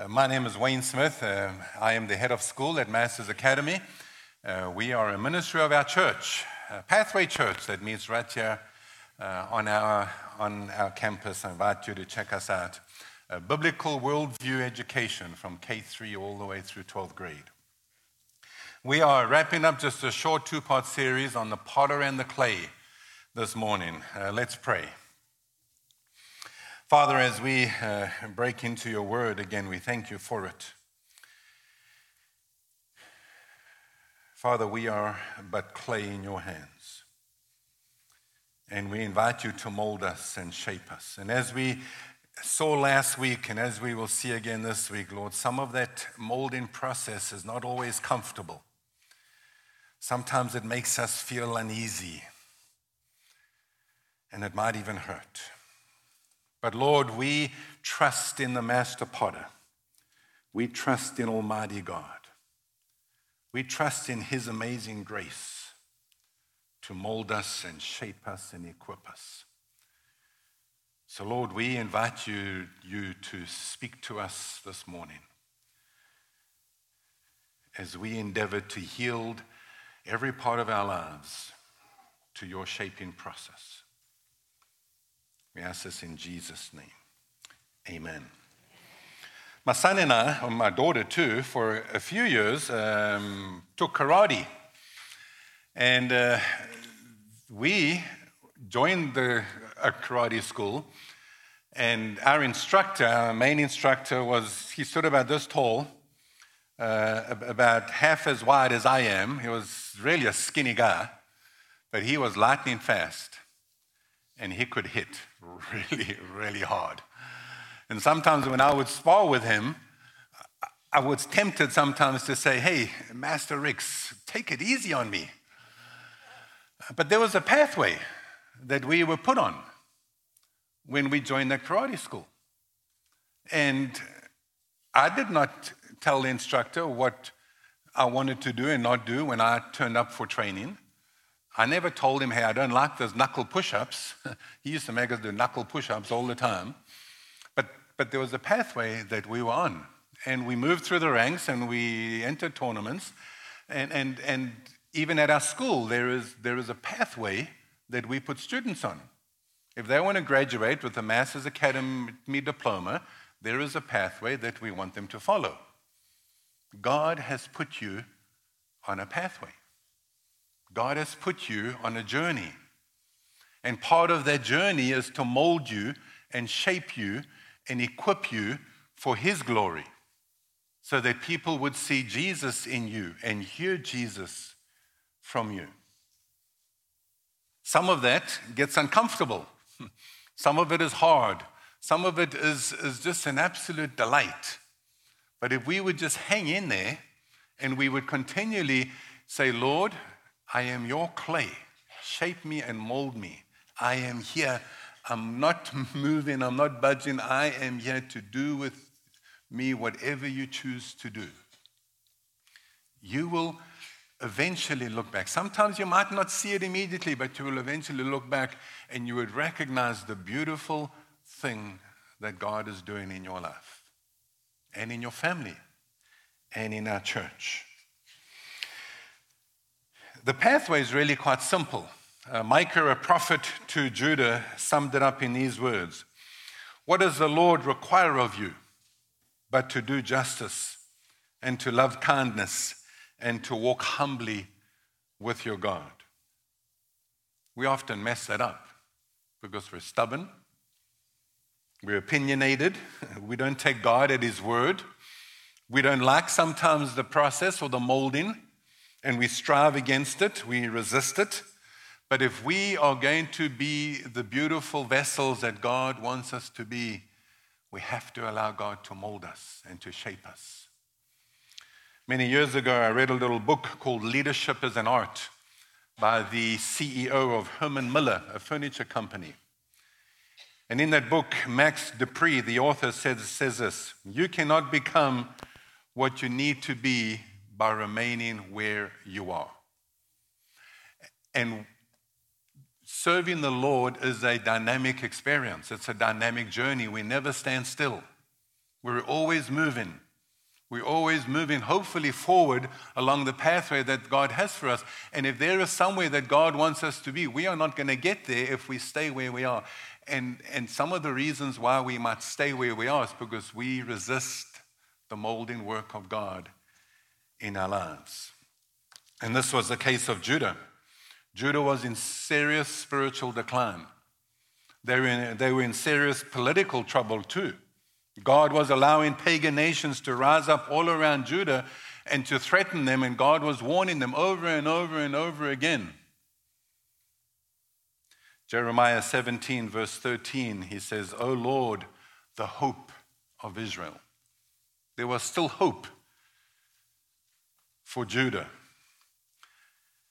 Uh, my name is Wayne Smith. Uh, I am the head of school at Masters Academy. Uh, we are a ministry of our church, Pathway Church, that meets right here uh, on, our, on our campus. I invite you to check us out. biblical worldview education from K3 all the way through 12th grade. We are wrapping up just a short two part series on the potter and the clay this morning. Uh, let's pray. Father, as we uh, break into your word again, we thank you for it. Father, we are but clay in your hands. And we invite you to mold us and shape us. And as we saw last week, and as we will see again this week, Lord, some of that molding process is not always comfortable. Sometimes it makes us feel uneasy, and it might even hurt. But Lord, we trust in the Master Potter. We trust in Almighty God. We trust in His amazing grace to mold us and shape us and equip us. So, Lord, we invite you, you to speak to us this morning as we endeavor to yield every part of our lives to your shaping process. We ask this in Jesus' name. Amen. My son and I, or my daughter too, for a few years um, took karate. And uh, we joined the karate school. And our instructor, our main instructor, was, he stood about this tall, uh, about half as wide as I am. He was really a skinny guy, but he was lightning fast and he could hit really, really hard. And sometimes when I would spar with him, I was tempted sometimes to say, Hey, Master Ricks, take it easy on me. But there was a pathway that we were put on when we joined the karate school. And I did not tell the instructor what I wanted to do and not do when I turned up for training. I never told him, hey, I don't like those knuckle push ups. he used to make us do knuckle push ups all the time. But, but there was a pathway that we were on. And we moved through the ranks and we entered tournaments. And, and, and even at our school, there is, there is a pathway that we put students on. If they want to graduate with a Master's Academy diploma, there is a pathway that we want them to follow. God has put you on a pathway. God has put you on a journey. And part of that journey is to mold you and shape you and equip you for His glory so that people would see Jesus in you and hear Jesus from you. Some of that gets uncomfortable, some of it is hard, some of it is, is just an absolute delight. But if we would just hang in there and we would continually say, Lord, I am your clay. Shape me and mold me. I am here. I'm not moving. I'm not budging. I am here to do with me whatever you choose to do. You will eventually look back. Sometimes you might not see it immediately, but you will eventually look back and you would recognize the beautiful thing that God is doing in your life and in your family and in our church. The pathway is really quite simple. Uh, Micah, a prophet to Judah, summed it up in these words What does the Lord require of you but to do justice and to love kindness and to walk humbly with your God? We often mess that up because we're stubborn, we're opinionated, we don't take God at His word, we don't like sometimes the process or the molding and we strive against it, we resist it. But if we are going to be the beautiful vessels that God wants us to be, we have to allow God to mold us and to shape us. Many years ago, I read a little book called Leadership as an Art by the CEO of Herman Miller, a furniture company. And in that book, Max De Pree, the author, says, says this You cannot become what you need to be by remaining where you are. And serving the Lord is a dynamic experience, it's a dynamic journey. We never stand still. We're always moving. We're always moving, hopefully, forward along the pathway that God has for us. And if there is somewhere that God wants us to be, we are not going to get there if we stay where we are. And, and some of the reasons why we might stay where we are is because we resist the molding work of God in our lives. And this was the case of Judah. Judah was in serious spiritual decline. They were in, they were in serious political trouble too. God was allowing pagan nations to rise up all around Judah and to threaten them, and God was warning them over and over and over again. Jeremiah 17, verse 13, he says, O Lord, the hope of Israel. There was still hope for Judah.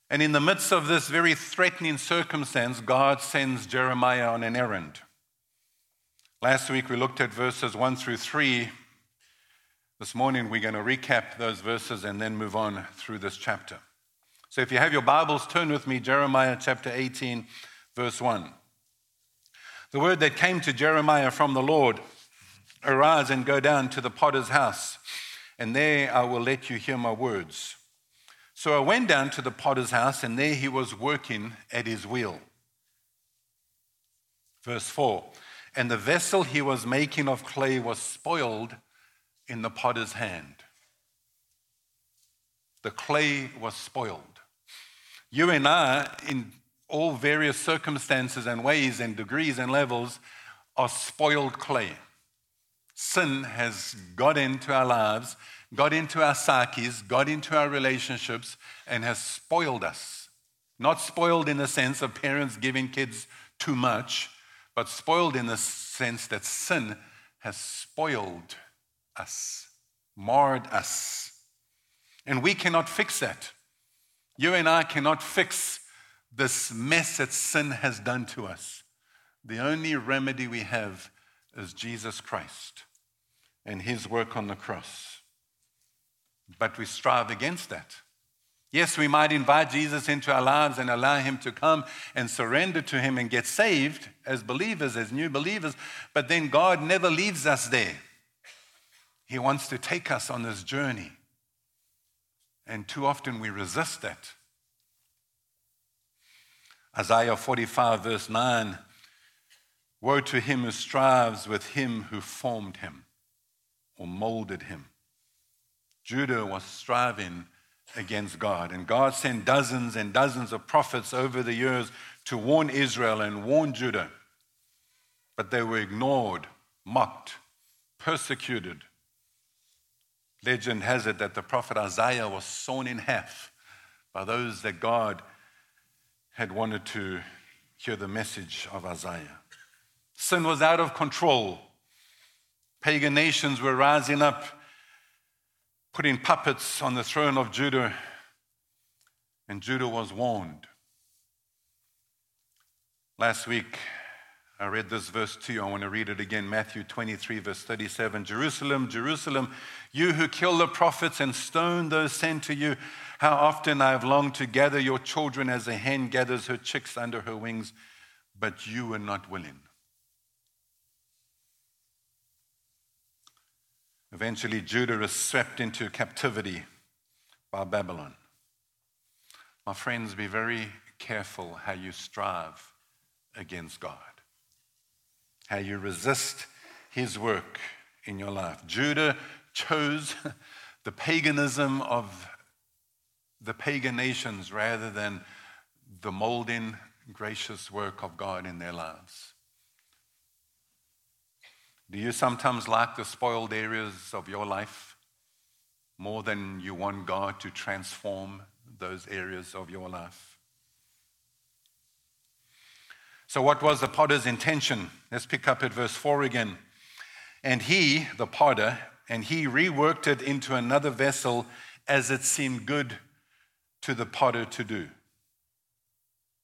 And in the midst of this very threatening circumstance, God sends Jeremiah on an errand. Last week we looked at verses 1 through 3. This morning we're going to recap those verses and then move on through this chapter. So if you have your Bibles, turn with me, Jeremiah chapter 18, verse 1. The word that came to Jeremiah from the Lord Arise and go down to the potter's house, and there I will let you hear my words. So I went down to the potter's house, and there he was working at his wheel. Verse 4 and the vessel he was making of clay was spoiled in the potter's hand. The clay was spoiled. You and I, in all various circumstances and ways and degrees and levels, are spoiled clay. Sin has got into our lives, got into our psyches, got into our relationships, and has spoiled us. Not spoiled in the sense of parents giving kids too much, but spoiled in the sense that sin has spoiled us, marred us. And we cannot fix that. You and I cannot fix this mess that sin has done to us. The only remedy we have is Jesus Christ and his work on the cross. But we strive against that. Yes, we might invite Jesus into our lives and allow him to come and surrender to him and get saved as believers, as new believers, but then God never leaves us there. He wants to take us on this journey. And too often we resist that. Isaiah 45, verse 9 Woe to him who strives with him who formed him or molded him. Judah was striving against God. And God sent dozens and dozens of prophets over the years to warn Israel and warn Judah. But they were ignored, mocked, persecuted. Legend has it that the prophet Isaiah was sawn in half by those that God had wanted to hear the message of Isaiah. Sin was out of control. Pagan nations were rising up putting puppets on the throne of Judah, and Judah was warned. Last week, I read this verse to you. I want to read it again Matthew 23, verse 37. Jerusalem, Jerusalem, you who kill the prophets and stone those sent to you, how often I have longed to gather your children as a hen gathers her chicks under her wings, but you were not willing. Eventually, Judah is swept into captivity by Babylon. My friends, be very careful how you strive against God, how you resist his work in your life. Judah chose the paganism of the pagan nations rather than the molding, gracious work of God in their lives. Do you sometimes like the spoiled areas of your life more than you want God to transform those areas of your life? So, what was the potter's intention? Let's pick up at verse 4 again. And he, the potter, and he reworked it into another vessel as it seemed good to the potter to do.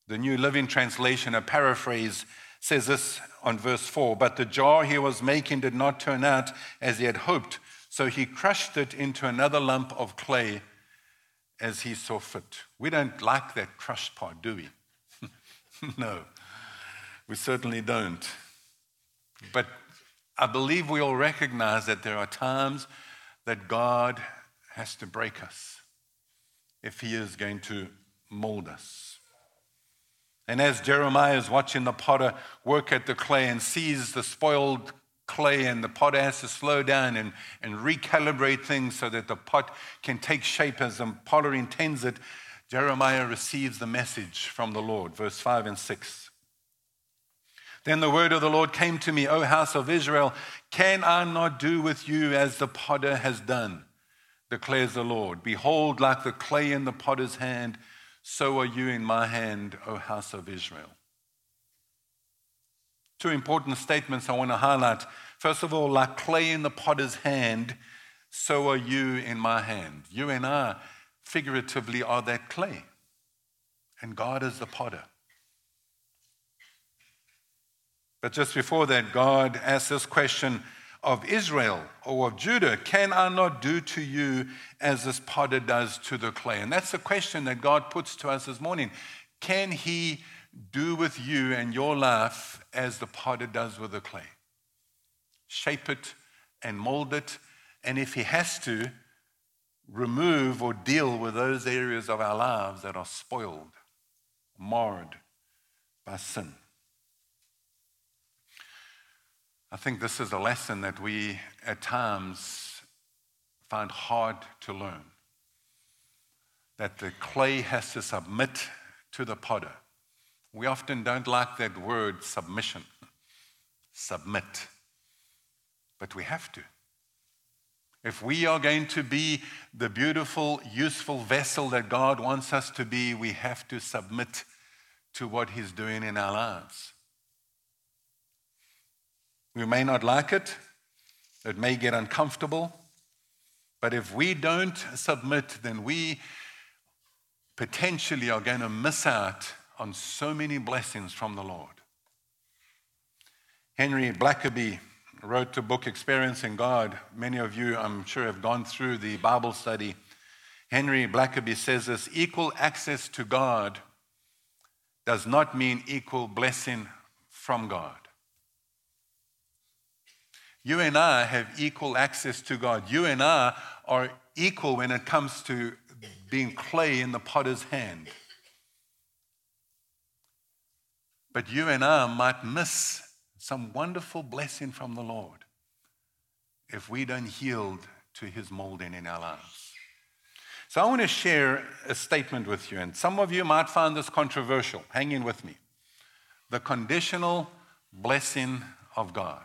The New Living Translation, a paraphrase, says this on verse 4 But the jar he was making did not turn out as he had hoped, so he crushed it into another lump of clay as he saw fit. We don't like that crushed part, do we? no, we certainly don't. But I believe we all recognize that there are times that God has to break us if He is going to mold us. And as Jeremiah is watching the potter work at the clay and sees the spoiled clay, and the potter has to slow down and, and recalibrate things so that the pot can take shape as the potter intends it, Jeremiah receives the message from the Lord. Verse 5 and 6. Then the word of the Lord came to me, O house of Israel, can I not do with you as the potter has done? declares the Lord. Behold, like the clay in the potter's hand, so are you in my hand, O house of Israel. Two important statements I want to highlight. First of all, like clay in the potter's hand, so are you in my hand. You and I, figuratively, are that clay, and God is the potter. But just before that, God asked this question of Israel or of Judah Can I not do to you as this potter does to the clay? And that's the question that God puts to us this morning. Can He do with you and your life as the potter does with the clay? Shape it and mold it. And if He has to, remove or deal with those areas of our lives that are spoiled, marred by sin. I think this is a lesson that we at times find hard to learn. That the clay has to submit to the potter. We often don't like that word submission, submit, but we have to. If we are going to be the beautiful, useful vessel that God wants us to be, we have to submit to what He's doing in our lives. We may not like it, it may get uncomfortable, but if we don't submit, then we potentially are going to miss out on so many blessings from the Lord. Henry Blackaby wrote the book Experiencing God. Many of you, I'm sure, have gone through the Bible study. Henry Blackaby says this equal access to God does not mean equal blessing from God. You and I have equal access to God. You and I are equal when it comes to being clay in the potter's hand. But you and I might miss some wonderful blessing from the Lord if we don't yield to his molding in our lives. So I want to share a statement with you, and some of you might find this controversial. Hang in with me. The conditional blessing of God.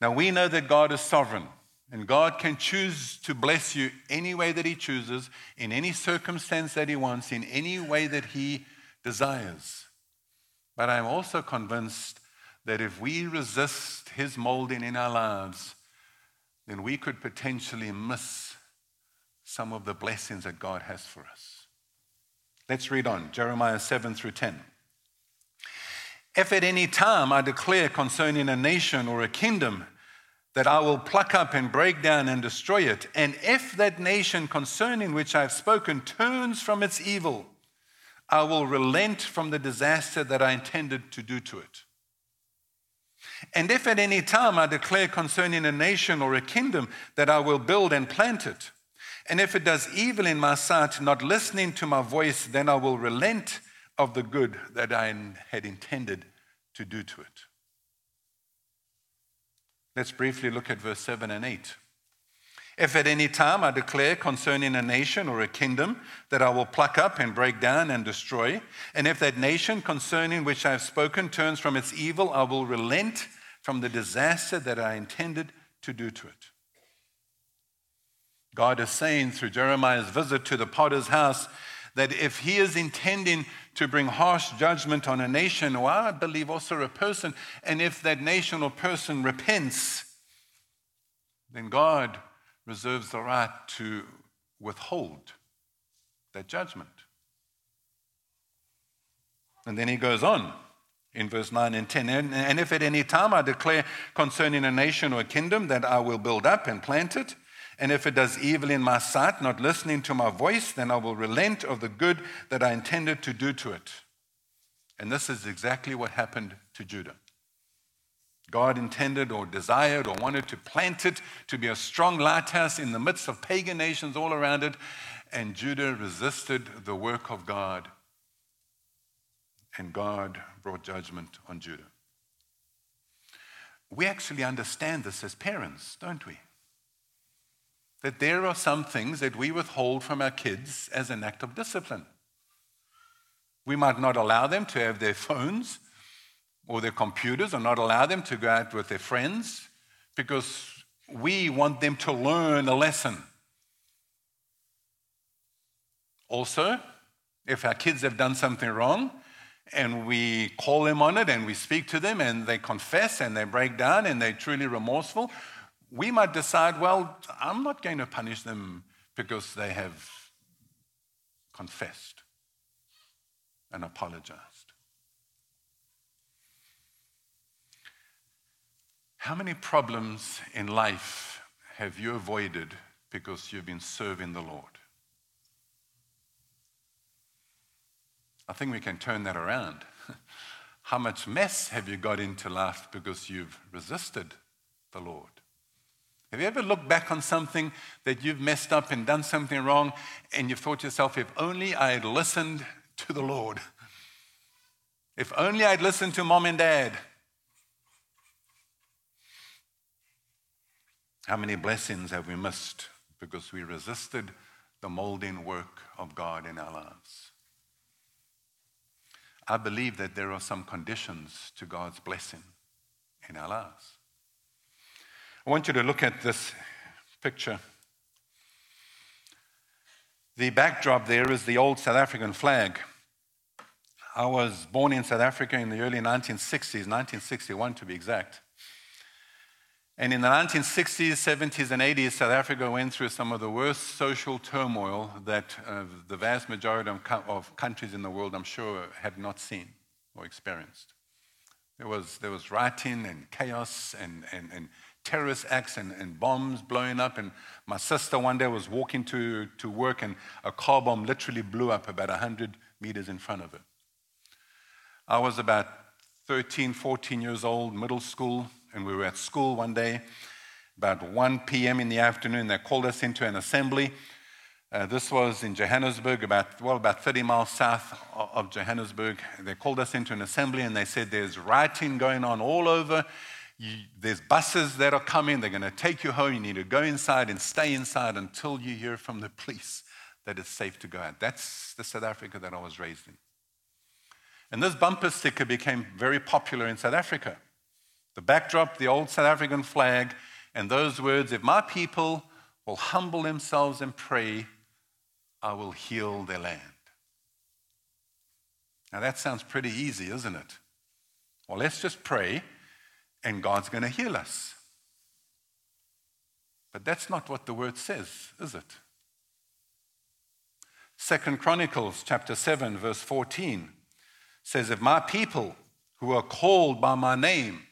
Now, we know that God is sovereign, and God can choose to bless you any way that He chooses, in any circumstance that He wants, in any way that He desires. But I'm also convinced that if we resist His molding in our lives, then we could potentially miss some of the blessings that God has for us. Let's read on Jeremiah 7 through 10. If at any time I declare concerning a nation or a kingdom that I will pluck up and break down and destroy it, and if that nation concerning which I have spoken turns from its evil, I will relent from the disaster that I intended to do to it. And if at any time I declare concerning a nation or a kingdom that I will build and plant it, and if it does evil in my sight, not listening to my voice, then I will relent of the good that I had intended to do to it. Let's briefly look at verse 7 and 8. If at any time I declare concerning a nation or a kingdom that I will pluck up and break down and destroy, and if that nation concerning which I have spoken turns from its evil, I will relent from the disaster that I intended to do to it. God is saying through Jeremiah's visit to the potter's house that if he is intending to bring harsh judgment on a nation, or I believe also a person, and if that nation or person repents, then God reserves the right to withhold that judgment. And then he goes on in verse 9 and 10. And, if at any time I declare concerning a nation or a kingdom that I will build up and plant it, and if it does evil in my sight, not listening to my voice, then I will relent of the good that I intended to do to it. And this is exactly what happened to Judah. God intended or desired or wanted to plant it to be a strong lighthouse in the midst of pagan nations all around it. And Judah resisted the work of God. And God brought judgment on Judah. We actually understand this as parents, don't we? That there are some things that we withhold from our kids as an act of discipline. We might not allow them to have their phones or their computers or not allow them to go out with their friends because we want them to learn a lesson. Also, if our kids have done something wrong and we call them on it and we speak to them and they confess and they break down and they're truly remorseful, we might decide, well, I'm not going to punish them because they have confessed and apologized. How many problems in life have you avoided because you've been serving the Lord? I think we can turn that around. How much mess have you got into life because you've resisted the Lord? Have you ever looked back on something that you've messed up and done something wrong, and you've thought to yourself, if only I had listened to the Lord. If only I'd listened to mom and dad. How many blessings have we missed because we resisted the molding work of God in our lives? I believe that there are some conditions to God's blessing in our lives. I want you to look at this picture. The backdrop there is the old South African flag. I was born in South Africa in the early 1960s, 1961 to be exact. And in the 1960s, 70s, and 80s, South Africa went through some of the worst social turmoil that uh, the vast majority of, co- of, countries in the world, I'm sure, have not seen or experienced. There was, there was rioting and chaos and, and, and terrorist acts and, and, bombs blowing up. And my sister one day was walking to, to work, and a car bomb literally blew up about 100 meters in front of her. I was about 13, 14 years old, middle school, and we were at school one day. About 1 p.m. in the afternoon, they called us into an assembly. Uh, this was in Johannesburg, about, well, about 30 miles south of Johannesburg. They called us into an assembly and they said, There's rioting going on all over. You, there's buses that are coming. They're going to take you home. You need to go inside and stay inside until you hear from the police that it's safe to go out. That's the South Africa that I was raised in. And this bumper sticker became very popular in South Africa. The backdrop, the old South African flag, and those words If my people will humble themselves and pray, I will heal their land. Now that sounds pretty easy, isn't it? Well, let's just pray, and God's going to heal us. But that's not what the word says, is it? Second Chronicles chapter 7 verse 14 says, If my people who are called by my name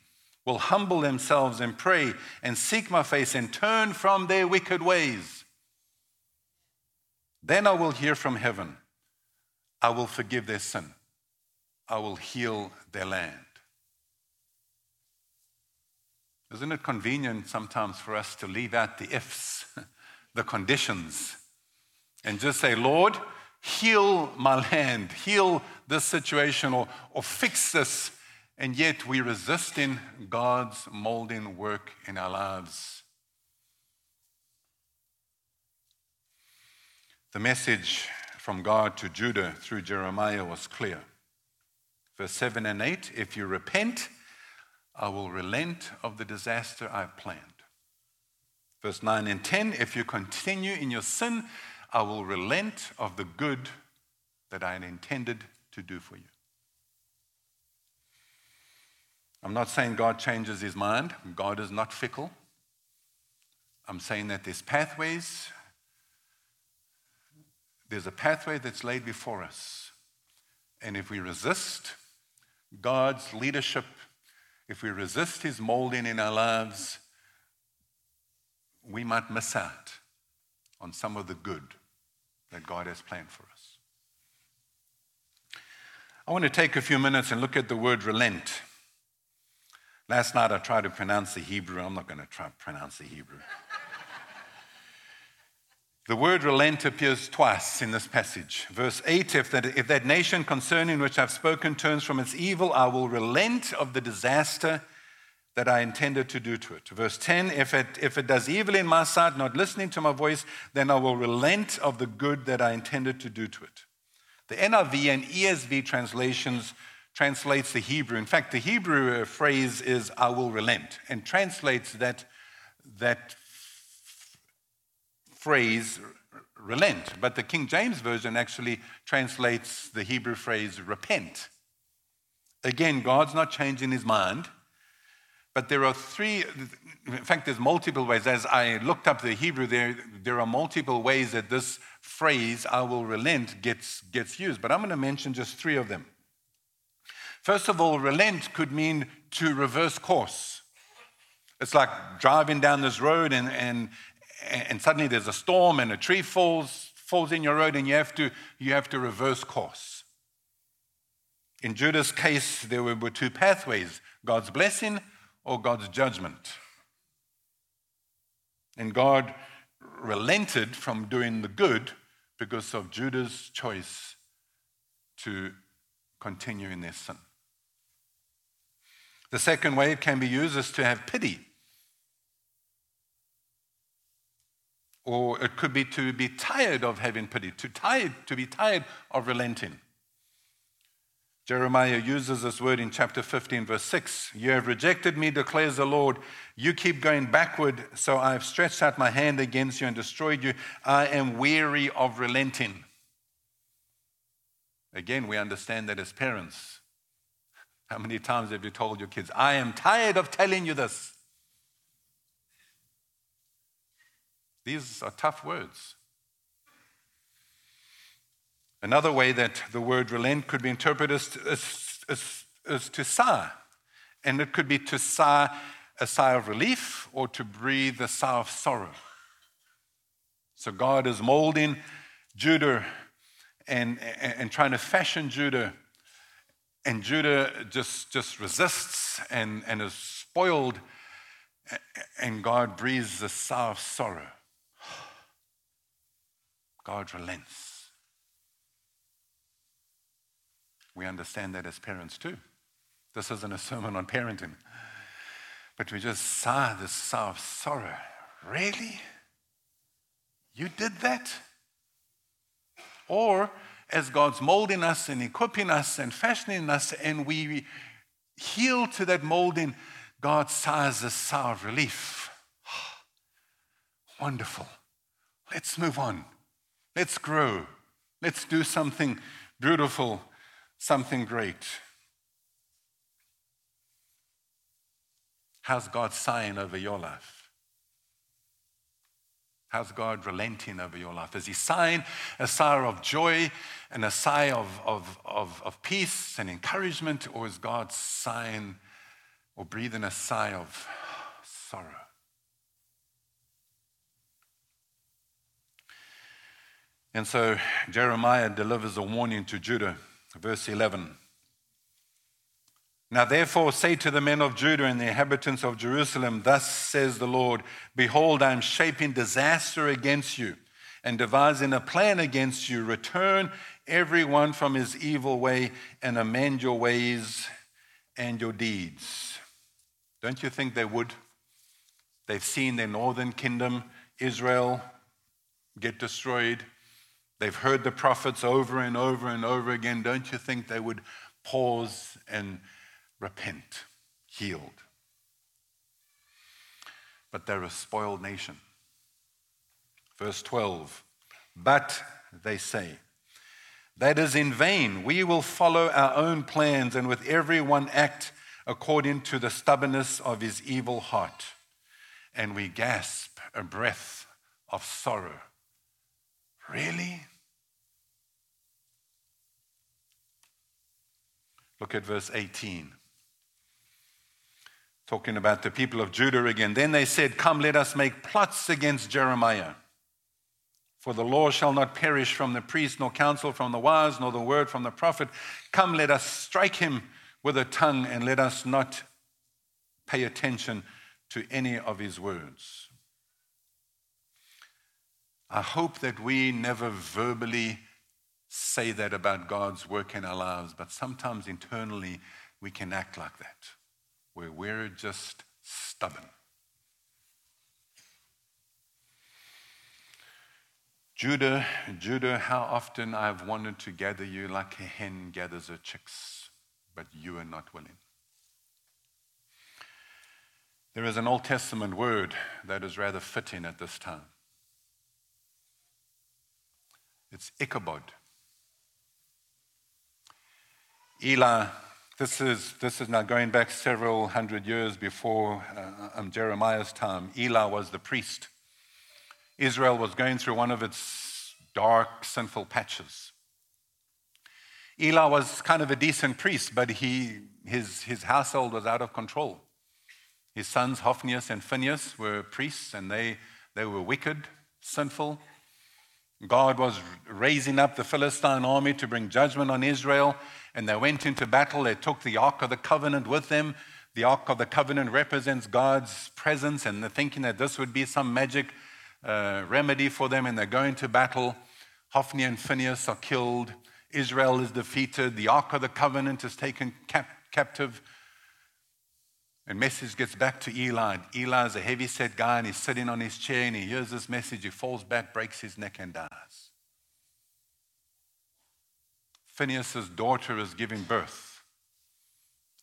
will humble themselves and pray and seek my face and turn from their wicked ways, then I will hear from heaven. I will forgive their sin. I will heal their land. Isn't it convenient sometimes for us to leave out the ifs, the conditions, and just say, Lord, heal my land, heal this situation, or, or fix this. And yet we resist in God's molding work in our lives. The message from God to Judah through Jeremiah was clear. Verse 7 and 8 If you repent, I will relent of the disaster I've planned. Verse 9 and 10 If you continue in your sin, I will relent of the good that I had intended to do for you. I'm not saying God changes his mind. God is not fickle. I'm saying that there's pathways. There's a pathway that's laid before us. And if we resist God's leadership, if we resist his molding in our lives, we might miss out on some of the good that God has planned for us. I want to take a few minutes and look at the word relent. Last night I tried to pronounce the Hebrew. I'm not going to try to pronounce the Hebrew. The word relent appears twice in this passage. Verse 8 if that, if that nation concerning which I've spoken turns from its evil, I will relent of the disaster that I intended to do to it. Verse 10 if it, if it does evil in my sight, not listening to my voice, then I will relent of the good that I intended to do to it. The NIV and ESV translations translates the Hebrew. In fact, the Hebrew phrase is I will relent and translates that, that phrase relent, but the King James Version actually translates the Hebrew phrase repent. Again, God's not changing his mind, but there are three, in fact, there's multiple ways. As I looked up the Hebrew, there, there are multiple ways that this phrase, I will relent, gets, gets used, but I'm going to mention just three of them. First of all, relent could mean to reverse course. It's like driving down this road and, and, and suddenly there's a storm and a tree falls, falls in your road and you have to, you have to reverse course. In Judah's case, there were two pathways God's blessing or God's judgment. And God relented from doing the good because of Judah's choice to continue in their sin. The second way it can be used is to have pity. Or it could be to be tired of having pity, to, tired, to be tired of relenting. Jeremiah uses this word in chapter 15, verse 6. You have rejected me, declares the Lord. You keep going backward, so I have stretched out my hand against you and destroyed you. I am weary of relenting. Again, we understand that as parents. How many times have you told your kids, I am tired of telling you this? These are tough words. Another way that the word relent could be interpreted is, is, is, is to sigh. And it could be to sigh a sigh of relief or to breathe a sigh of sorrow. So God is molding Judah and, and, and trying to fashion Judah. And Judah just, just resists and, and is spoiled. And God breathes a sigh of sorrow. God relents. We understand that as parents too. This isn't a sermon on parenting. But we just saw this sigh of sorrow. Really? You did that? Or as God's molding us and equipping us and fashioning us, and we heal to that molding, God sighs a sigh of relief. Wonderful. Let's move on. Let's grow. Let's do something beautiful something great. How's God sighing over your life? How's God relenting over your life? Is He sighing a sigh of joy and a sigh of, of, of, of peace and encouragement, or is God sighing or breathing a sigh of sorrow? And so Jeremiah delivers a warning to Judah Verse 11. Now, therefore, say to the men of Judah and the inhabitants of Jerusalem, Thus says the Lord Behold, I am shaping disaster against you and devising a plan against you. Return everyone from his evil way and amend your ways and your deeds. Don't you think they would? They've seen their northern kingdom, Israel, get destroyed. They've heard the prophets over and over and over again. Don't you think they would pause and repent, healed? But they're a spoiled nation. Verse 12, but they say, that is in vain. We will follow our own plans and with every one act according to the stubbornness of his evil heart. And we gasp a breath of sorrow Really? Look at verse 18. Talking about the people of Judah again. Then they said, Come, let us make plots against Jeremiah. For the law shall not perish from the priest, nor counsel from the wise, nor the word from the prophet. Come, let us strike him with a tongue, and let us not pay attention to any of his words. I hope that we never verbally say that about God's work in our lives, but sometimes internally we can act like that, where we're just stubborn. Judah, Judah, how often I've wanted to gather you like a hen gathers her chicks, but you are not willing. There is an Old Testament word that is rather fitting at this time. It's Ichabod. Eli, this is, this is now going back several hundred years before uh, um, Jeremiah's time. Eli was the priest. Israel was going through one of its dark, sinful patches. Eli was kind of a decent priest, but he, his, his household was out of control. His sons, Hophnius and Phinehas, were priests, and they, they were wicked, sinful. God was raising up the Philistine army to bring judgment on Israel, and they went into battle. They took the Ark of the Covenant with them. The Ark of the Covenant represents God's presence, and they're thinking that this would be some magic uh, remedy for them, and they go into battle. Hophni and Phinehas are killed. Israel is defeated. The Ark of the Covenant is taken cap- captive. And message gets back to Eli. Eli is a heavy set guy and he's sitting on his chair and he hears this message. He falls back, breaks his neck, and dies. Phinehas' daughter is giving birth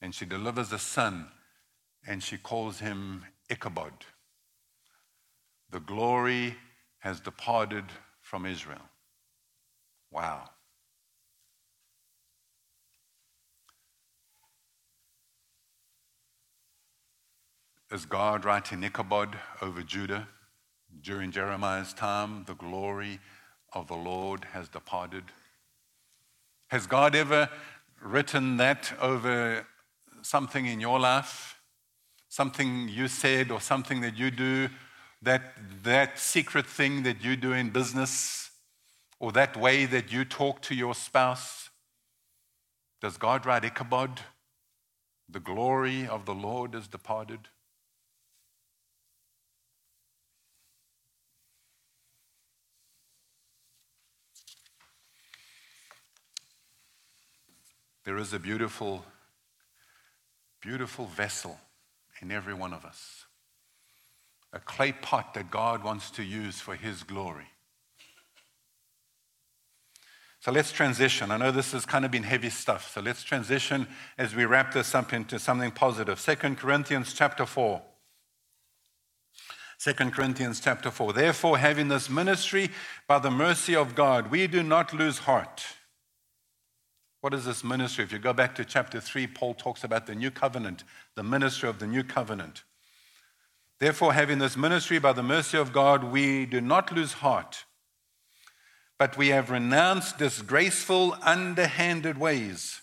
and she delivers a son and she calls him Ichabod. The glory has departed from Israel. Wow. Is God writing Ichabod over Judah during Jeremiah's time? The glory of the Lord has departed. Has God ever written that over something in your life? Something you said or something that you do that, that secret thing that you do in business or that way that you talk to your spouse? Does God write Ichabod? The glory of the Lord is departed. There is a beautiful, beautiful vessel in every one of us a clay pot that God wants to use for His glory. So let's transition. I know this has kind of been heavy stuff. So let's transition as we wrap this up into something positive. Second Corinthians chapter 4. 2 Corinthians chapter 4. Therefore, having this ministry by the mercy of God, we do not lose heart. What is this ministry? If you go back to chapter 3, Paul talks about the new covenant, the ministry of the new covenant. Therefore, having this ministry by the mercy of God, we do not lose heart, but we have renounced disgraceful, underhanded ways.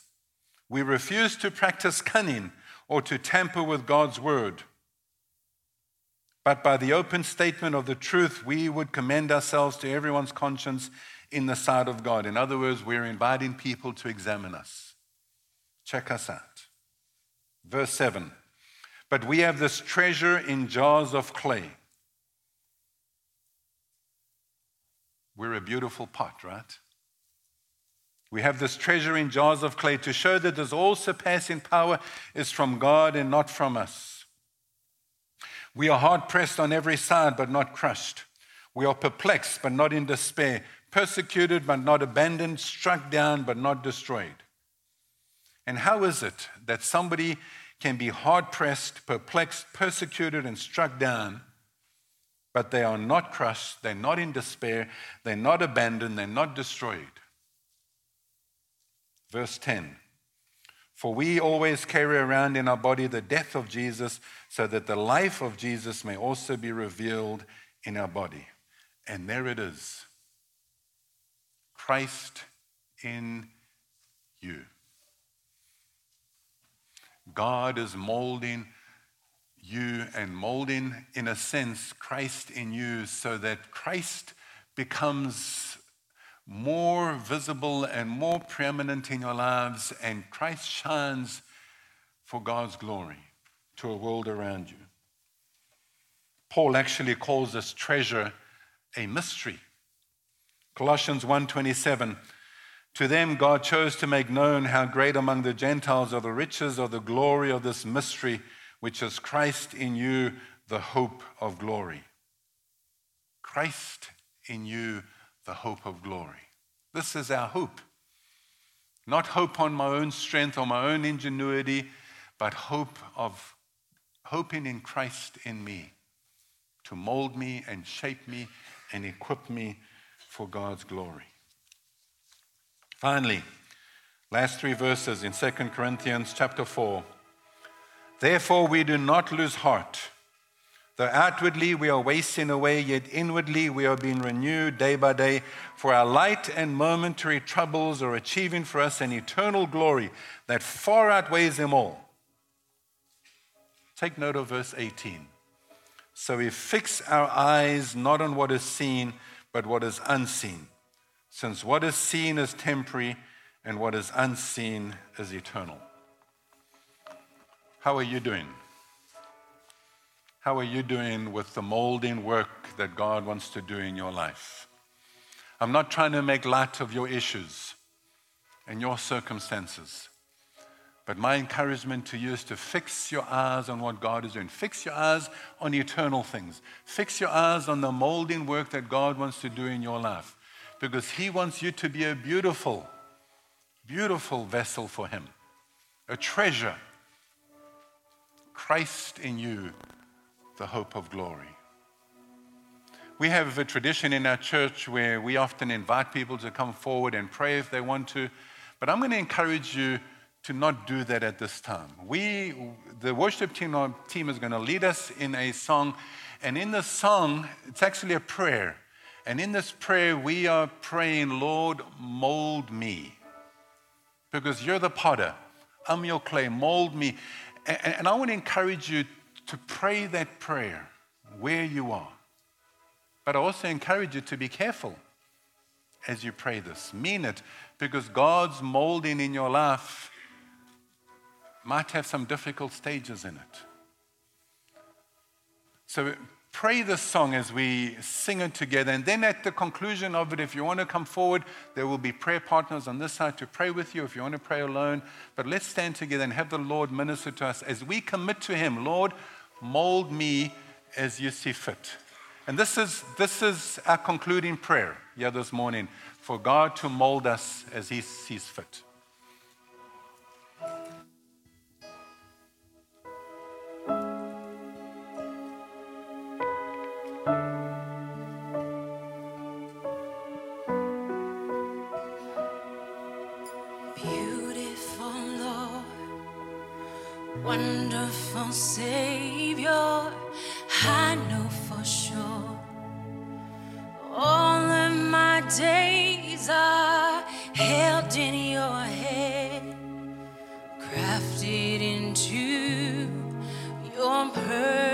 We refuse to practice cunning or to tamper with God's word. But by the open statement of the truth, we would commend ourselves to everyone's conscience in the sight of God. In other words, we're inviting people to examine us. Check us out. Verse 7 but we have this treasure in jars of clay. We're a beautiful pot, right? We have this treasure in jars of clay to show that this all surpassing power is from God and not from us. We are hard pressed on every side, but not crushed. We are perplexed, but not in despair, persecuted, but not abandoned, struck down, but not destroyed. And how is it that somebody can be hard pressed, perplexed, persecuted, and struck down, but they are not crushed, they're not in despair, they're not abandoned, they're not destroyed. Verse 10 For we always carry around in our body the death of Jesus, so that the life of Jesus may also be revealed in our body. And there it is Christ in you. God is molding you and molding, in a sense, Christ in you so that Christ becomes more visible and more preeminent in your lives, and Christ shines for God's glory to a world around you. Paul actually calls this treasure a mystery. Colossians 1:27 To them God chose to make known how great among the Gentiles are the riches of the glory of this mystery which is Christ in you the hope of glory. Christ in you the hope of glory. This is our hope. Not hope on my own strength or my own ingenuity, but hope of hoping in Christ in me to mold me and shape me and equip me for God's glory. Finally, last three verses in 2 Corinthians chapter 4. Therefore, we do not lose heart. Though outwardly we are wasting away, yet inwardly we are being renewed day by day. For our light and momentary troubles are achieving for us an eternal glory that far outweighs them all. Take note of verse 18. So we fix our eyes not on what is seen, but what is unseen, since what is seen is temporary and what is unseen is eternal. How are you doing? How are you doing with the molding work that God wants to do in your life? I'm not trying to make light of your issues and your circumstances. But my encouragement to you is to fix your eyes on what God is doing. Fix your eyes on eternal things. Fix your eyes on the molding work that God wants to do in your life. Because He wants you to be a beautiful, beautiful vessel for Him, a treasure. Christ in you the hope of glory. We have a tradition in our church where we often invite people to come forward and pray if they want to, but I'm going to encourage you to not do that at this time. We, the worship team, uh, team is going to lead us in a song, and in the song, it's actually a prayer. And in this prayer, we are praying, Lord, mold me. Because you're the potter, I'm your clay, mold me. And I want to encourage you to pray that prayer where you are. But I also encourage you to be careful as you pray this. Mean it, because God's molding in your life might have some difficult stages in it. So pray this song as we sing it together. And then at the conclusion of it, if you want to come forward, there will be prayer partners on this side to pray with you if you want to pray alone. But let's stand together and have the Lord minister to us as we commit to Him. Lord, mold me as you see fit. And this is, this is our concluding prayer here this morning for God to mold us as He sees fit. wonderful Savior, I know for sure. All of my days are held in your hand, crafted into your purpose.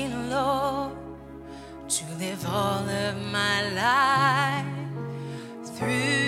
Lord, to live all of my life through.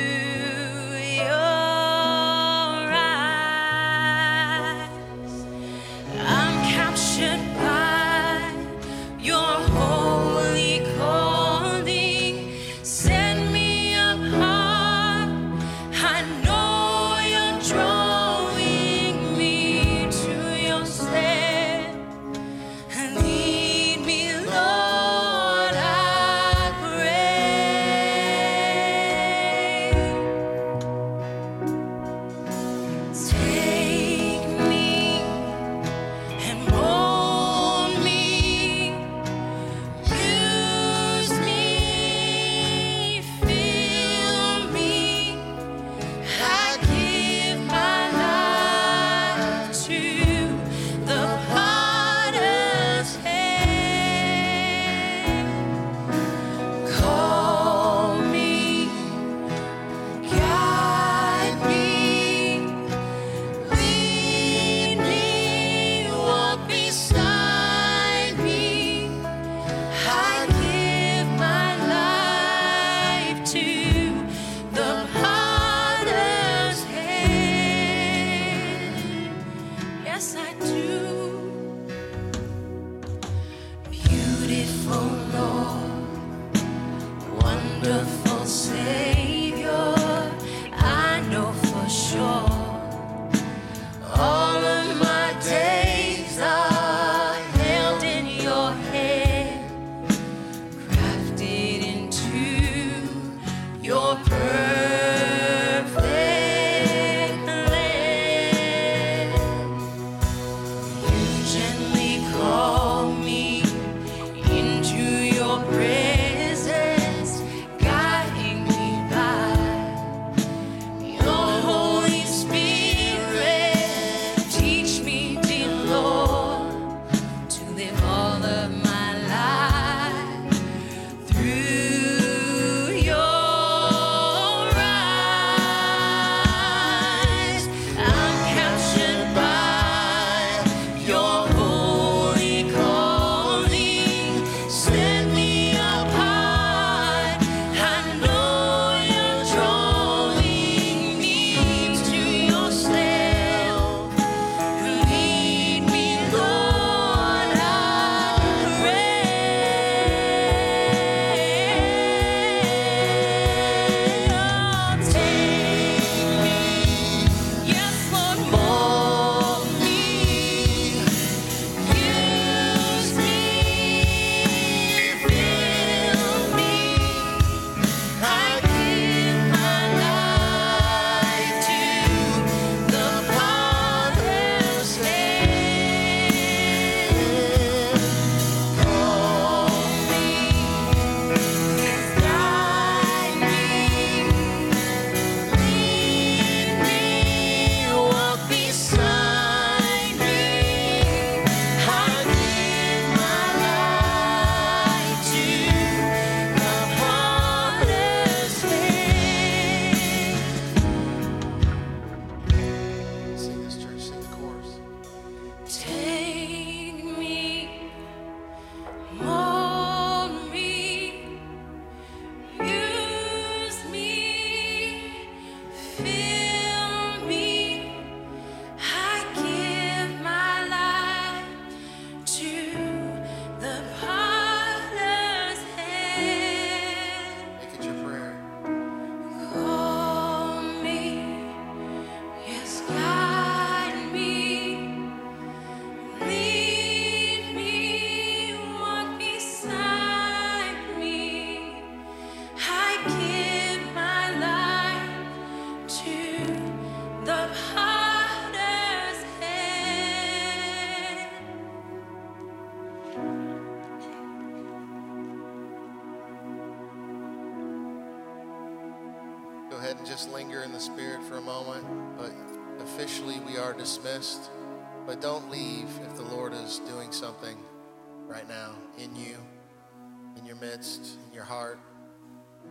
Midst, in your heart,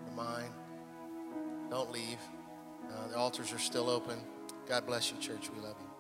your mind. Don't leave. Uh, the altars are still open. God bless you, church. We love you.